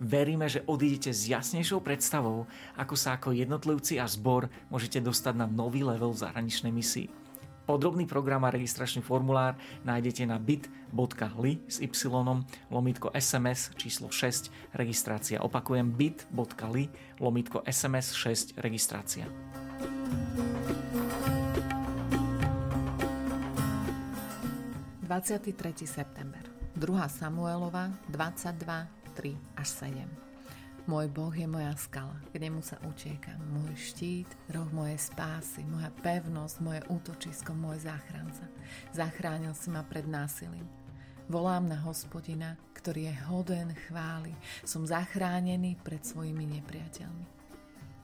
Veríme, že odídete s jasnejšou predstavou, ako sa ako jednotlivci a zbor môžete dostať na nový level v zahraničnej misii. Podrobný program a registračný formulár nájdete na bit.ly s y lomitko SMS číslo 6 registrácia. Opakujem bit.ly lomitko SMS 6 registrácia. ...23. september. 2. Samuelova, 22, 3 až 7. Môj Boh je moja skala, k nemu sa utiekam. Môj štít, roh mojej spásy, moja pevnosť, moje útočisko, môj záchranca. Zachránil si ma pred násilím. Volám na hospodina, ktorý je hoden chvály. Som zachránený pred svojimi nepriateľmi.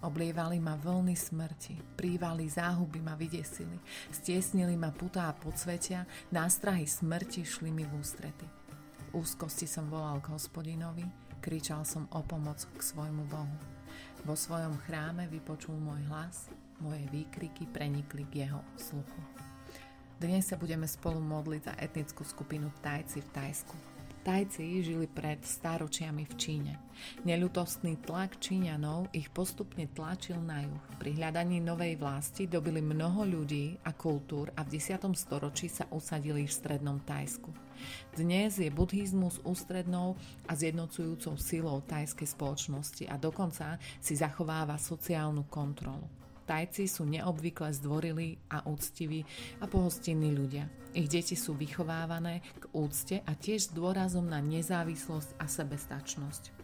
Oblievali ma vlny smrti, prívali záhuby ma vydesili, stiesnili ma putá podsvetia, nástrahy smrti šli mi v ústrety úzkosti som volal k hospodinovi, kričal som o pomoc k svojmu Bohu. Vo svojom chráme vypočul môj hlas, moje výkriky prenikli k jeho sluchu. Dnes sa budeme spolu modliť za etnickú skupinu Tajci v Tajsku. Tajci žili pred stáročiami v Číne. Neľutostný tlak Číňanov ich postupne tlačil na juh. Pri hľadaní novej vlasti dobili mnoho ľudí a kultúr a v 10. storočí sa usadili v strednom Tajsku. Dnes je buddhizmus ústrednou a zjednocujúcou silou tajskej spoločnosti a dokonca si zachováva sociálnu kontrolu. Tajci sú neobvykle zdvorilí a úctiví a pohostinní ľudia. Ich deti sú vychovávané k úcte a tiež s dôrazom na nezávislosť a sebestačnosť.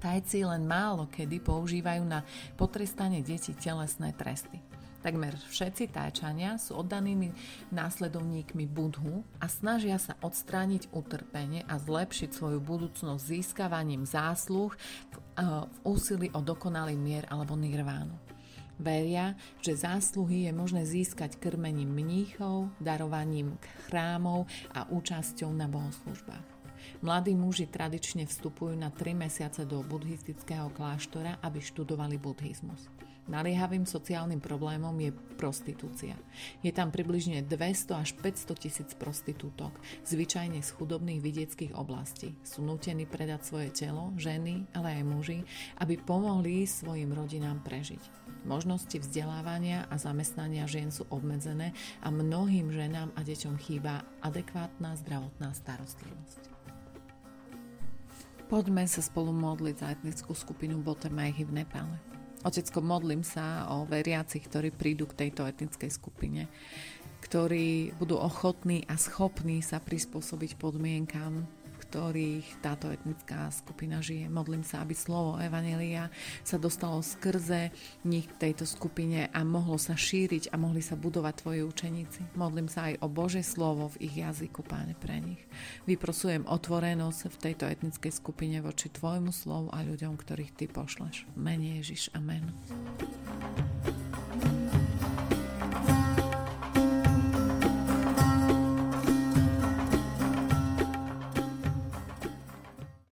Tajci len málo kedy používajú na potrestanie detí telesné tresty. Takmer všetci tajčania sú oddanými následovníkmi Budhu a snažia sa odstrániť utrpenie a zlepšiť svoju budúcnosť získavaním zásluh v, uh, v úsilí o dokonalý mier alebo nirvánu. Veria, že zásluhy je možné získať krmením mníchov, darovaním chrámov a účasťou na bohoslužbách. Mladí muži tradične vstupujú na 3 mesiace do buddhistického kláštora, aby študovali buddhizmus. Naliehavým sociálnym problémom je prostitúcia. Je tam približne 200 až 500 tisíc prostitútok, zvyčajne z chudobných vidieckých oblastí. Sú nutení predať svoje telo, ženy, ale aj muži, aby pomohli svojim rodinám prežiť. Možnosti vzdelávania a zamestnania žien sú obmedzené a mnohým ženám a deťom chýba adekvátna zdravotná starostlivosť. Poďme sa spolu modliť za etnickú skupinu Botemajhy v Nepále. Otecko, modlím sa o veriacich, ktorí prídu k tejto etnickej skupine, ktorí budú ochotní a schopní sa prispôsobiť podmienkam, ktorých táto etnická skupina žije. Modlím sa, aby slovo Evanelia sa dostalo skrze nich k tejto skupine a mohlo sa šíriť a mohli sa budovať tvoji učeníci. Modlím sa aj o Bože slovo v ich jazyku, páne, pre nich. Vyprosujem otvorenosť v tejto etnickej skupine voči tvojmu slovu a ľuďom, ktorých ty pošleš. Mene Ježiš, amen.